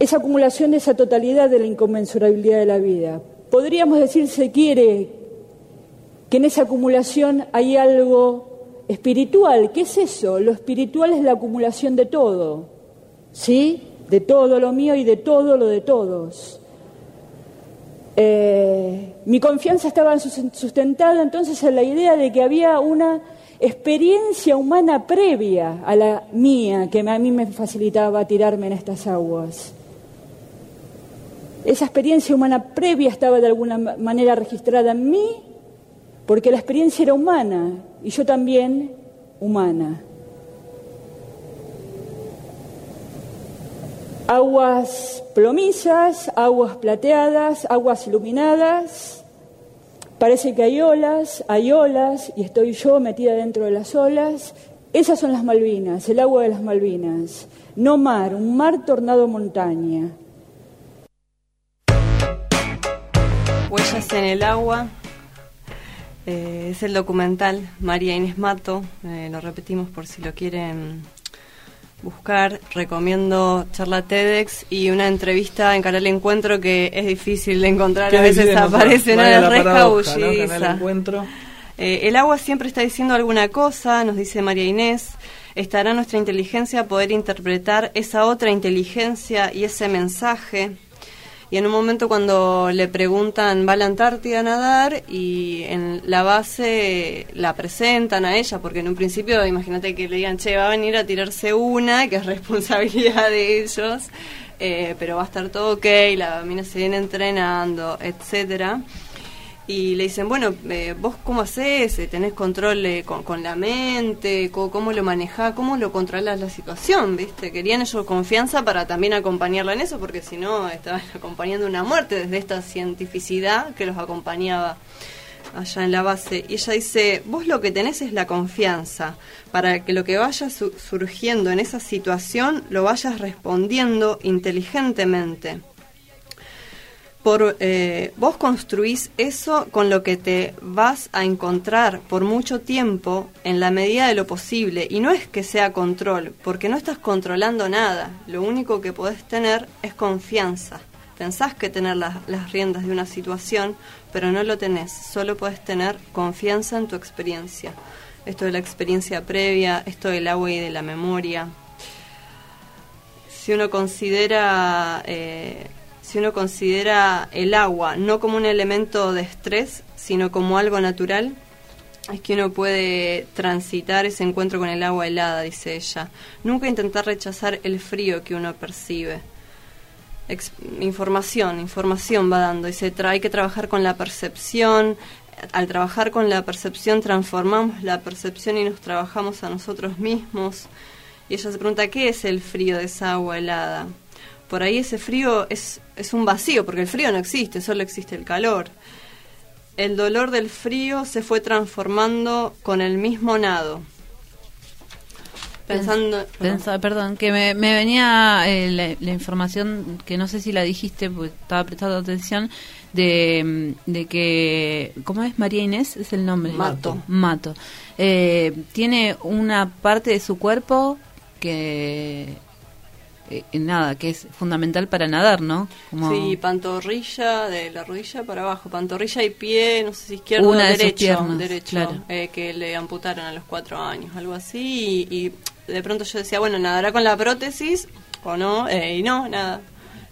Esa acumulación de esa totalidad de la inconmensurabilidad de la vida. Podríamos decir, se quiere, que en esa acumulación hay algo espiritual. ¿Qué es eso? Lo espiritual es la acumulación de todo. ¿Sí? De todo lo mío y de todo lo de todos. Eh, mi confianza estaba sustentada entonces en la idea de que había una experiencia humana previa a la mía que a mí me facilitaba tirarme en estas aguas. Esa experiencia humana previa estaba de alguna manera registrada en mí porque la experiencia era humana y yo también humana. Aguas plomizas, aguas plateadas, aguas iluminadas. Parece que hay olas, hay olas y estoy yo metida dentro de las olas. Esas son las Malvinas, el agua de las Malvinas. No mar, un mar tornado montaña. Huellas en el agua. Eh, es el documental María Inés Mato. Eh, lo repetimos por si lo quieren buscar, recomiendo charla TEDx y una entrevista en Canal Encuentro que es difícil de encontrar, a veces aparece una re escabulliza. Eh, el agua siempre está diciendo alguna cosa, nos dice María Inés. Estará nuestra inteligencia a poder interpretar esa otra inteligencia y ese mensaje. Y en un momento cuando le preguntan, va a la Antártida a nadar y en la base la presentan a ella, porque en un principio imagínate que le digan, che, va a venir a tirarse una, que es responsabilidad de ellos, eh, pero va a estar todo ok, la mina se viene entrenando, etcétera y le dicen, bueno, eh, vos cómo haces, Eh, tenés control eh, con, con, la mente, ¿Cómo, cómo lo manejás, cómo lo controlás la situación, ¿viste? Querían ellos confianza para también acompañarla en eso, porque si no estaban acompañando una muerte desde esta cientificidad que los acompañaba allá en la base. Y ella dice, vos lo que tenés es la confianza, para que lo que vaya su surgiendo en esa situación lo vayas respondiendo inteligentemente por eh, vos construís eso con lo que te vas a encontrar por mucho tiempo en la medida de lo posible. Y no es que sea control porque no estás controlando nada. Lo único que podés tener es confianza. Pensás que tener las, las riendas de una situación pero no lo tenés. Solo podés tener confianza en tu experiencia. Esto de la experiencia previa esto del agua y de la memoria. Si uno considera eh, si uno considera el agua no como un elemento de estrés, sino como algo natural, es que uno puede transitar ese encuentro con el agua helada, dice ella. Nunca intentar rechazar el frío que uno percibe. Información, información va dando. Dice, hay que trabajar con la percepción. Al trabajar con la percepción transformamos la percepción y nos trabajamos a nosotros mismos. Y ella se pregunta, ¿qué es el frío de esa agua helada? Por ahí ese frío es, es un vacío, porque el frío no existe, solo existe el calor. El dolor del frío se fue transformando con el mismo nado. Pensando. Pensa- perdón, que me, me venía eh, la, la información, que no sé si la dijiste, porque estaba prestando atención, de, mm, de que, ¿cómo es? María Inés, es el nombre. Mato. Mato. Eh, tiene una parte de su cuerpo que, eh, nada, que es fundamental para nadar, ¿no? Como Sí, pantorrilla, de la rodilla para abajo, pantorrilla y pie, no sé si izquierdo Una o de derecho, piernas, derecho claro. eh, que le amputaron a los cuatro años, algo así, y, y de pronto yo decía, bueno, nadará con la prótesis o no, eh, y no, nada,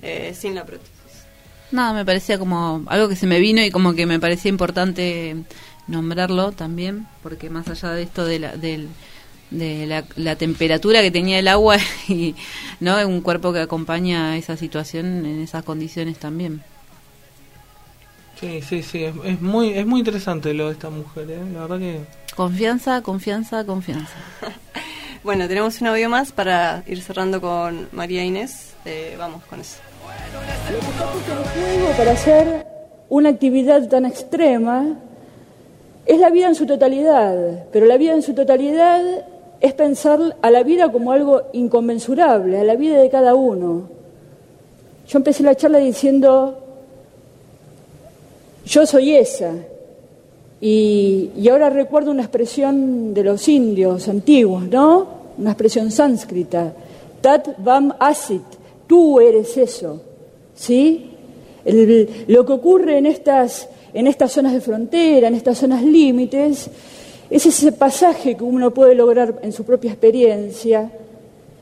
eh, sin la prótesis. Nada, me parecía como algo que se me vino y como que me parecía importante nombrarlo también, porque más allá de esto de la, del- de la, la temperatura que tenía el agua y no un cuerpo que acompaña esa situación en esas condiciones también. Sí, sí, sí, es, es muy es muy interesante lo de esta mujer, ¿eh? la verdad que... Confianza, confianza, confianza. Bueno, tenemos un audio más para ir cerrando con María Inés, eh, vamos con eso. juego para hacer una actividad tan extrema es la vida en su totalidad, pero la vida en su totalidad es pensar a la vida como algo inconmensurable, a la vida de cada uno. Yo empecé la charla diciendo, yo soy esa, y, ahora recuerdo una expresión de los indios antiguos, ¿no? Una expresión sánscrita, tat vam asit, tú eres eso. ¿sí? Lo que ocurre en estas, en estas zonas de frontera, en estas zonas límites, es ese pasaje que uno puede lograr en su propia experiencia,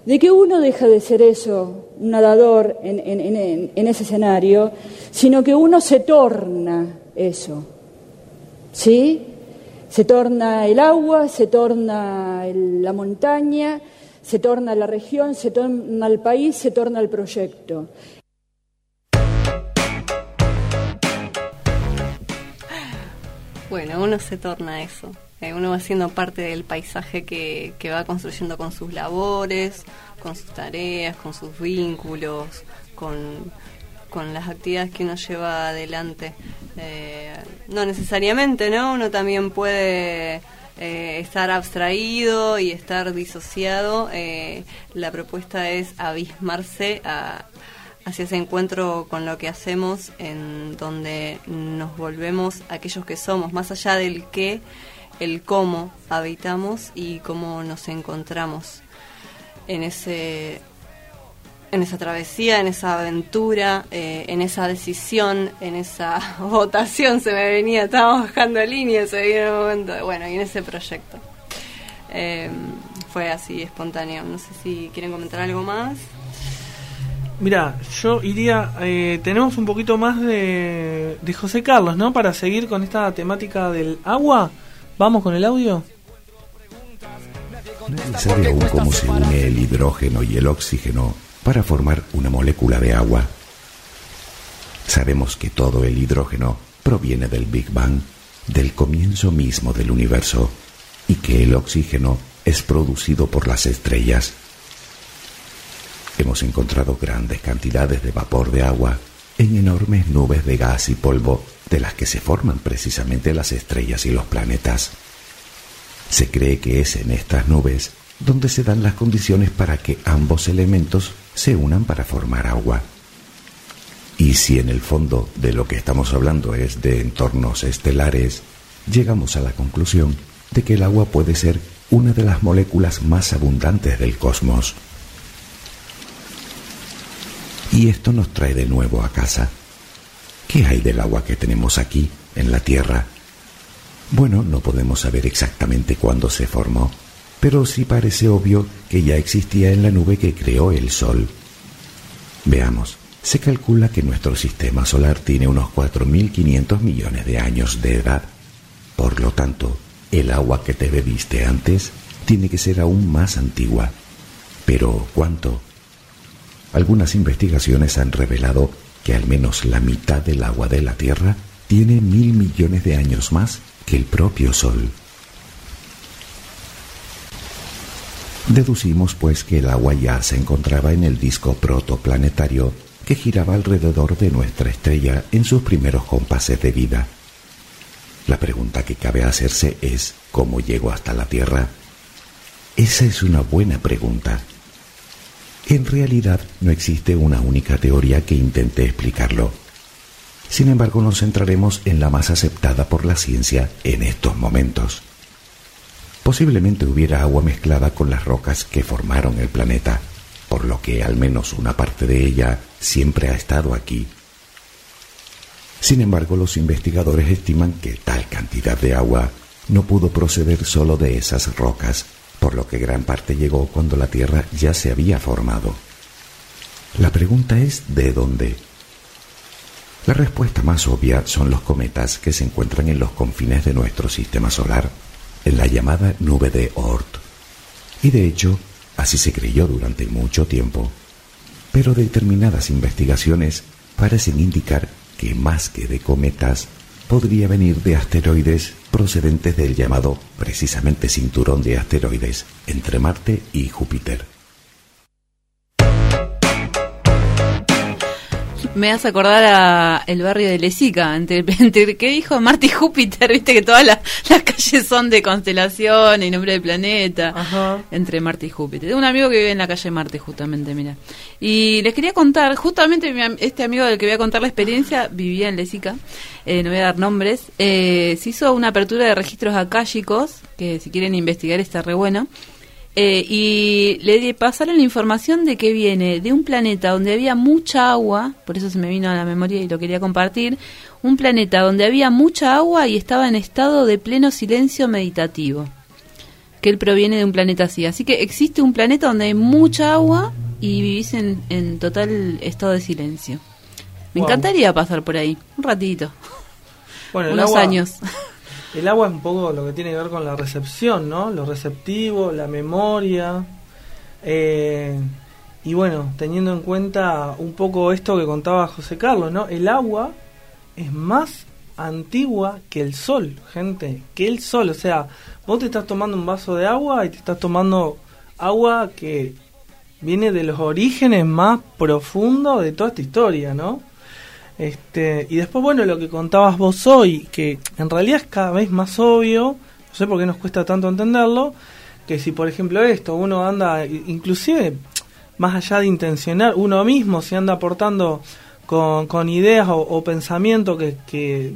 de que uno deja de ser eso, un nadador en, ese escenario, sino que uno se torna eso. ¿Sí? Se torna el agua, se torna la montaña, se torna la región, se torna el país, se torna el proyecto. Bueno, uno se torna eso. Eh, uno va siendo parte del paisaje que, que va construyendo con sus labores, con sus tareas, con sus vínculos, con, con las actividades que uno lleva adelante. Eh, no necesariamente, ¿no? Uno también puede eh, estar abstraído y estar disociado. La propuesta es abismarse a, hacia ese encuentro con lo que hacemos, en donde nos volvemos aquellos que somos, más allá del qué, el cómo habitamos y cómo nos encontramos en ese en esa travesía, en esa aventura, eh, en esa decisión, en esa votación se me venía, estábamos bajando líneas, se vino un momento, bueno, y en ese proyecto. Eh, fue así espontáneo. No sé si quieren comentar algo más. Mira, yo iría, eh, tenemos un poquito más de, de José Carlos, ¿no? Para seguir con esta temática del agua. Vamos con el audio. Nadie sabe aún cómo se une el hidrógeno y el oxígeno para formar una molécula de agua. Sabemos que todo el hidrógeno proviene del Big Bang, del comienzo mismo del universo, y que el oxígeno es producido por las estrellas. Hemos encontrado grandes cantidades de vapor de agua en enormes nubes de gas y polvo de las que se forman precisamente las estrellas y los planetas. Se cree que es en estas nubes donde se dan las condiciones para que ambos elementos se unan para formar agua. Y si en el fondo de lo que estamos hablando es de entornos estelares, llegamos a la conclusión de que el agua puede ser una de las moléculas más abundantes del cosmos. Y esto nos trae de nuevo a casa. ¿Qué hay del agua que tenemos aquí, en la Tierra? Bueno, no podemos saber exactamente cuándo se formó, pero sí parece obvio que ya existía en la nube que creó el Sol. Veamos, se calcula que nuestro sistema solar tiene unos 4.500 millones de años de edad. Por lo tanto, el agua que te bebiste antes tiene que ser aún más antigua. Pero, ¿cuánto? Algunas investigaciones han revelado que al menos la mitad del agua de la Tierra tiene mil millones de años más que el propio Sol. Deducimos pues que el agua ya se encontraba en el disco protoplanetario que giraba alrededor de nuestra estrella en sus primeros compases de vida. La pregunta que cabe hacerse es ¿cómo llegó hasta la Tierra? Esa es una buena pregunta. En realidad no existe una única teoría que intente explicarlo. Sin embargo, nos centraremos en la más aceptada por la ciencia en estos momentos. Posiblemente hubiera agua mezclada con las rocas que formaron el planeta, por lo que al menos una parte de ella siempre ha estado aquí. Sin embargo, los investigadores estiman que tal cantidad de agua no pudo proceder solo de esas rocas, por lo que gran parte llegó cuando la Tierra ya se había formado. La pregunta es ¿de dónde? La respuesta más obvia son los cometas que se encuentran en los confines de nuestro sistema solar, en la llamada nube de Oort. Y de hecho, así se creyó durante mucho tiempo. Pero determinadas investigaciones parecen indicar que más que de cometas, podría venir de asteroides procedentes del llamado precisamente cinturón de asteroides entre Marte y Júpiter. Me hace acordar a el barrio de Lesica, entre, entre ¿qué dijo? Marte y Júpiter, viste que todas las, las calles son de constelación y nombre de planeta, Ajá. entre Marte y Júpiter. Tengo un amigo que vive en la calle Marte, justamente, mira. Y les quería contar, justamente este amigo del que voy a contar la experiencia vivía en Lesica, eh, no voy a dar nombres, eh, se hizo una apertura de registros akáshicos, que si quieren investigar está re bueno. Eh, y le pasaron la información de que viene de un planeta donde había mucha agua, por eso se me vino a la memoria y lo quería compartir, un planeta donde había mucha agua y estaba en estado de pleno silencio meditativo, que él proviene de un planeta así. Así que existe un planeta donde hay mucha agua y vivís en, en total estado de silencio. Me Wow. encantaría pasar por ahí, un ratito, Bueno, el unos agua- años. El agua es un poco lo que tiene que ver con la recepción, ¿no? Lo receptivo, la memoria. eh, y bueno, teniendo en cuenta un poco esto que contaba José Carlos, ¿no? El agua es más antigua que el sol, gente. Que el sol. O sea, vos te estás tomando un vaso de agua y te estás tomando agua que viene de los orígenes más profundos de toda esta historia, ¿no? Este, y después, bueno, lo que contabas vos hoy, que en realidad es cada vez más obvio, no sé por qué nos cuesta tanto entenderlo, que si por ejemplo esto, uno anda, inclusive más allá de intencionar, uno mismo se anda aportando con, ideas o, pensamientos que, que,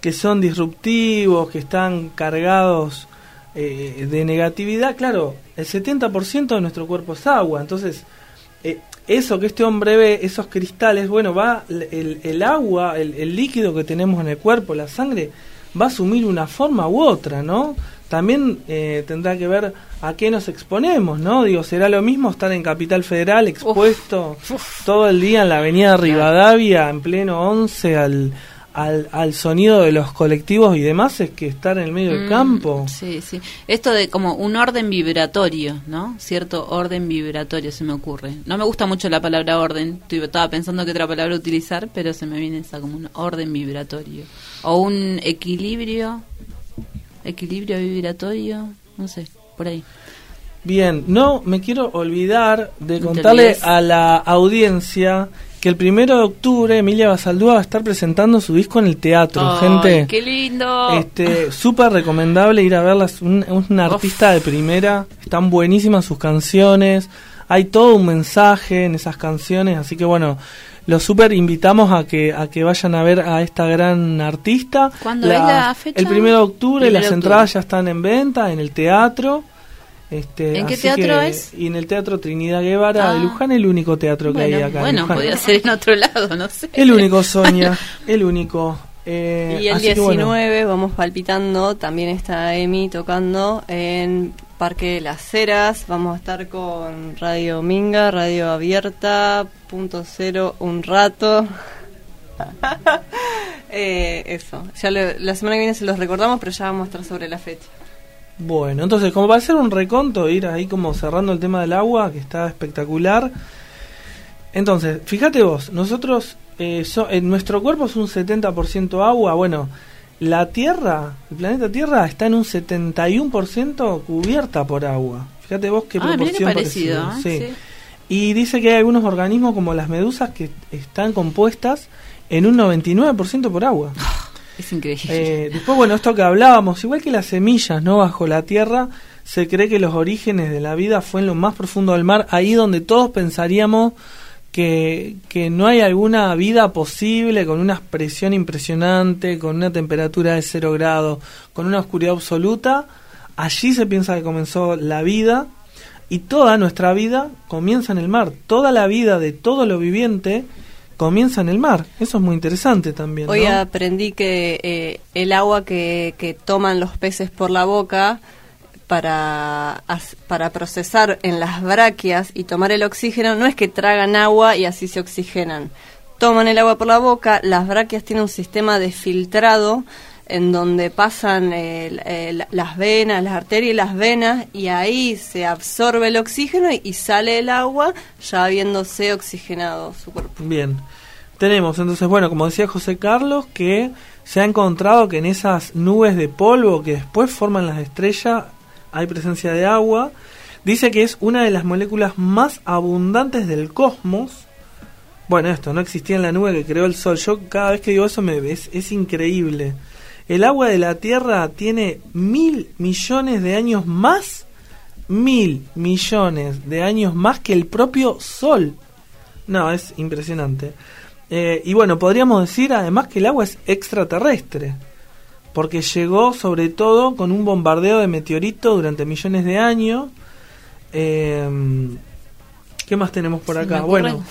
que son disruptivos, que están cargados eh, de negatividad, claro, el 70% de nuestro cuerpo es agua, entonces eh, eso que este hombre ve, esos cristales, bueno, va el, el agua, el, el líquido que tenemos en el cuerpo, la sangre, va a asumir una forma u otra, ¿no? También eh, tendrá que ver a qué nos exponemos, ¿no? Digo, será lo mismo estar en Capital Federal expuesto todo el día en la avenida Rivadavia, en pleno 11, al, al, al sonido de los colectivos y demás, es que estar en el medio del Mm, campo. Sí, sí. Esto de como un orden vibratorio, ¿no? Cierto orden vibratorio se me ocurre. No me gusta mucho la palabra orden. Estaba pensando qué otra palabra utilizar, pero se me viene esa como un orden vibratorio. O un equilibrio. Equilibrio vibratorio. No sé, por ahí. Bien, no me quiero olvidar de contarle a la audiencia que el primero de octubre Emilia Basaldúa va a estar presentando su disco en el teatro, gente. ¡Qué lindo! Este, súper recomendable ir a verla, es un, una artista de primera, están buenísimas sus canciones, hay todo un mensaje en esas canciones, así que bueno, los súper invitamos a que a que vayan a ver a esta gran artista. ¿Cuándo es la fecha? El primero de octubre, Primero las de entradas ya están en venta en el teatro. Este, ¿En qué teatro que- es? Y en el Teatro Trinidad Guevara Ah. de Luján, el único teatro que hay acá. en bueno podría ser en otro lado, no sé. El único, Sonia, el único. Eh, Y el así que 19 bueno. vamos palpitando, también está Emi tocando en Parque de las Heras, vamos a estar con Radio Minga, Radio Abierta, punto cero, un rato. Eh, eso, ya le- la semana que viene se los recordamos, pero ya vamos a estar sobre la fecha. Bueno, entonces, como va a ser un reconto, ir ahí como cerrando el tema del agua, que está espectacular. Entonces, fíjate vos, nosotros, eh, so- nuestro cuerpo es un 70% agua. Bueno, la Tierra, el planeta Tierra, está en un 71% cubierta por agua. Fíjate vos qué Ah, proporción parecido, ¿eh? sí. Sí. Y dice que hay algunos organismos como las medusas que están compuestas en un 99% por agua. Eh, después, bueno, esto que hablábamos, igual que las semillas, ¿no? Bajo la tierra, se cree que los orígenes de la vida fue en lo más profundo del mar, ahí donde todos pensaríamos que, que no hay alguna vida posible con una presión impresionante, con una temperatura de cero grados, con una oscuridad absoluta. Allí se piensa que comenzó la vida y toda nuestra vida comienza en el mar. Toda la vida de todo lo viviente comienza en el mar. Eso es muy interesante también. ¿no? Hoy aprendí que eh, el agua que, que toman los peces por la boca para, para procesar en las braquias y tomar el oxígeno no es que tragan agua y así se oxigenan. Toman el agua por la boca, las braquias tienen un sistema de filtrado en donde pasan las venas, las arterias y las venas y ahí se absorbe el oxígeno y, sale el agua ya habiéndose oxigenado su cuerpo. Bien. Tenemos entonces, bueno, como decía José Carlos, que se ha encontrado que en esas nubes de polvo que después forman las estrellas hay presencia de agua. Dice que es una de las moléculas más abundantes del cosmos. Bueno, esto no existía en la nube que creó el Sol. Yo cada vez que digo eso me es, es increíble. El agua de la Tierra tiene mil millones de años más, mil millones de años más que el propio Sol. No, es impresionante. Eh, y bueno, podríamos decir además que el agua es extraterrestre, porque llegó sobre todo con un bombardeo de meteoritos durante millones de años. Eh, ¿Qué más tenemos por acá? me ocurre- Bueno,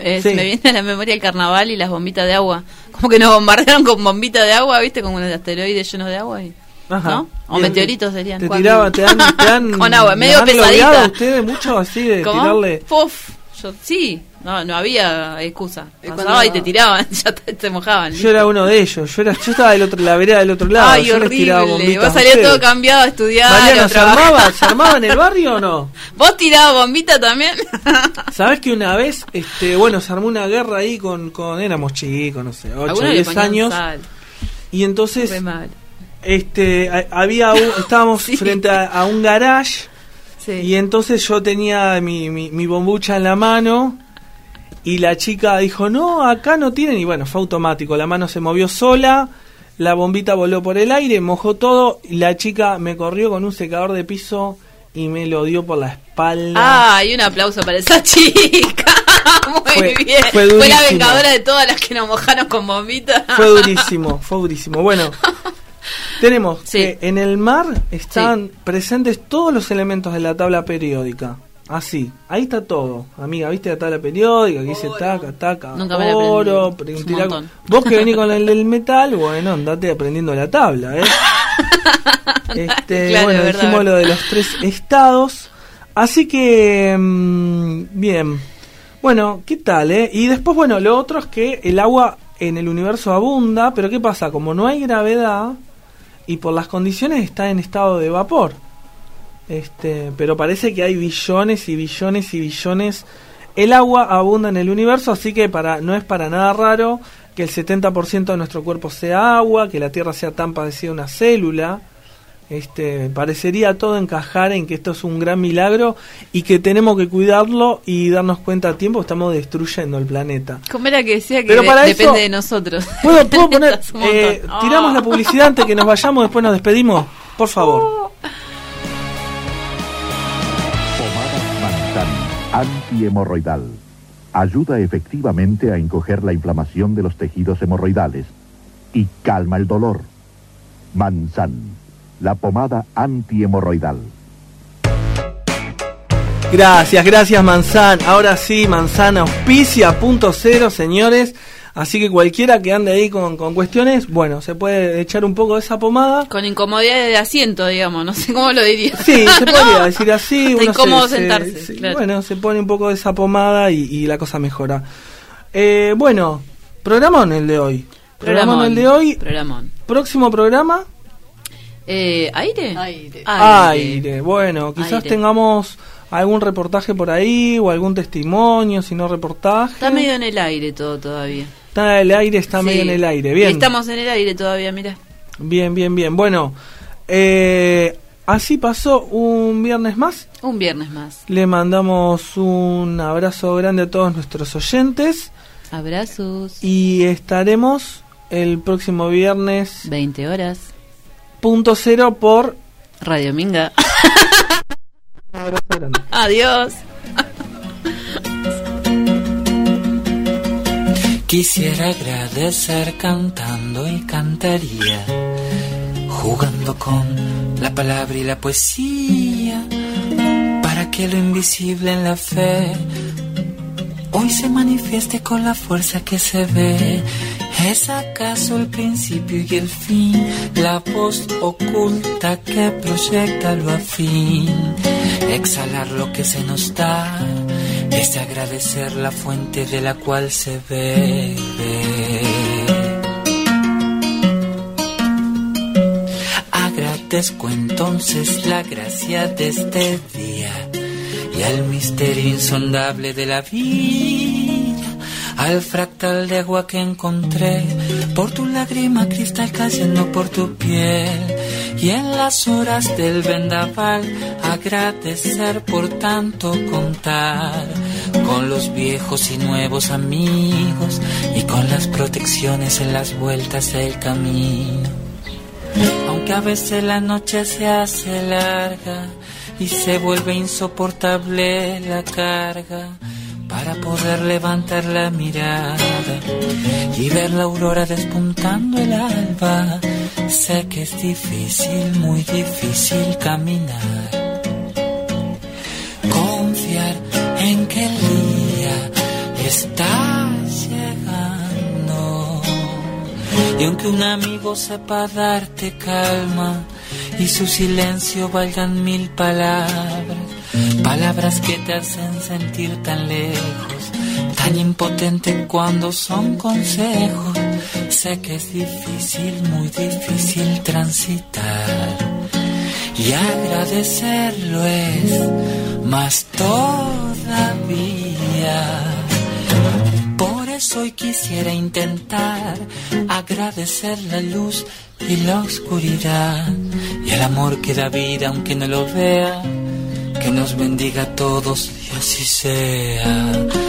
eh, Sí. me viene a la memoria el carnaval y las bombitas de agua. Como que nos bombardearon con bombitas de agua, ¿viste? Como unos asteroides llenos de agua. Y, Ajá. ¿No? O Bien. meteoritos serían. te cuatro. tiraba, te dan, te dan- Con agua, ¿les medio pesadita. ustedes mucho así de ¿Cómo? tirarle? Puf, yo, sí, no, no había excusa. Pasaba cuando- y te tiraban, ya te, te mojaban. Yo era uno de ellos, yo era, yo estaba del otro, la vereda del otro lado. Ay, yo les tiraba horrible. bombitas Vos salías todo cambiado a estudiar. ¿se armaba, ¿se armaba en el barrio o no? ¿Vos tirabas bombita también? ¿Sabes que una vez, este, bueno, se armó una guerra ahí con, con éramos chicos, no sé, 8, Algunos le 10 ponían años, sal. y entonces, este, ha- había, un- estábamos Sí. frente a, a un garage, Sí. y entonces yo tenía mi, mi, mi bombucha en la mano, y la chica dijo, no, acá no tienen, y bueno, fue automático, la mano se movió sola, la bombita voló por el aire, mojó todo, y la chica me corrió con un secador de piso y me lo dio por la espalda. Ah, y un aplauso para esa chica. Muy Fue- bien. fue la vengadora de todas las que nos mojaron con bombitas. Fue durísimo, fue durísimo. Bueno, tenemos Sí. que en el mar están presentes todos los elementos de la tabla periódica. Así, ahí está todo. Amiga, ¿viste la tabla periódica? Que dice taca, taca, Nunca me la oro, aprendí. Un. Vos que venís con el del metal, bueno, andate aprendiendo la tabla, ¿eh? este, Claro, bueno, verdad, dijimos verdad. lo de los tres estados. Así que, mm, bien. Bueno, ¿qué tal, eh? Y después, bueno, lo otro es que el agua en el universo abunda, pero ¿qué pasa? Como no hay gravedad y por las condiciones está en estado de vapor. Este, pero parece que hay billones y billones y billones. El agua abunda en el universo, así que para no es para nada raro que el 70% de nuestro cuerpo sea agua, que la Tierra sea tan parecida a una célula. Este, parecería todo encajar en que esto es un gran milagro y que tenemos que cuidarlo y darnos cuenta a tiempo, estamos destruyendo el planeta. ¿Cómo era que decía que Pero de- para depende eso- de nosotros? ¿Puedo, puedo poner? Eh, Ah. tiramos la publicidad antes que nos vayamos, después nos despedimos. Por favor. Pomada Mansan, antihemorroidal. Ayuda efectivamente a encoger la inflamación de los tejidos hemorroidales y calma el dolor. Mansan, la pomada antihemorroidal. Gracias, gracias Manzan. Ahora sí, Manzana auspicia punto cero, señores. Así que cualquiera que ande ahí con, con cuestiones, bueno, se puede echar un poco de esa pomada. Con incomodidad de asiento, digamos, no sé cómo lo diría. Sí, se podría decir así. Uno se- incómodo se- sentarse, se- claro. Bueno, se pone un poco de esa pomada y, y la cosa mejora. Eh, bueno, programón el de hoy. Programón el de hoy. Programón. Próximo programa, Eh, ¿Aire? Aire. aire. Bueno, quizás Aire. tengamos algún reportaje por ahí o algún testimonio, si no reportaje. Está medio en el aire todo todavía. Está en el aire, está Sí. medio en el aire. Bien. Estamos en el aire todavía, mira. Bien, bien, bien. Bueno, eh, así pasó un viernes más. Un viernes más. Le mandamos un abrazo grande a todos nuestros oyentes Abrazos. y estaremos el próximo viernes 20 horas. Punto cero por Radio Minga. Un abrazo grande. Adiós. Quisiera agradecer cantando y cantaría, jugando con la palabra y la poesía, para que lo invisible en la fe hoy se manifieste con la fuerza que se ve. ¿Es acaso el principio y el fin? La voz oculta que proyecta lo afín. Exhalar lo que se nos da es agradecer la fuente de la cual se bebe. Agradezco entonces la gracia de este día y al misterio insondable de la vida, al fractal de agua que encontré, por tu lágrima cristal cayendo por tu piel, y en las horas del vendaval agradecer por tanto contar, con los viejos y nuevos amigos, y con las protecciones en las vueltas del camino. Aunque a veces la noche se hace larga, y se vuelve insoportable la carga para poder levantar la mirada y ver la aurora despuntando el alba. Sé que es difícil, muy difícil caminar. Confiar en que el día está llegando. Y aunque un amigo sepa darte calma, y su silencio valgan mil palabras, palabras que te hacen sentir tan lejos, tan impotente cuando son consejos. Sé que es difícil, muy difícil transitar y agradecerlo es más todavía. Por eso hoy quisiera intentar agradecer la luz y la oscuridad y el amor que da vida aunque no lo vea, que nos bendiga a todos y así sea.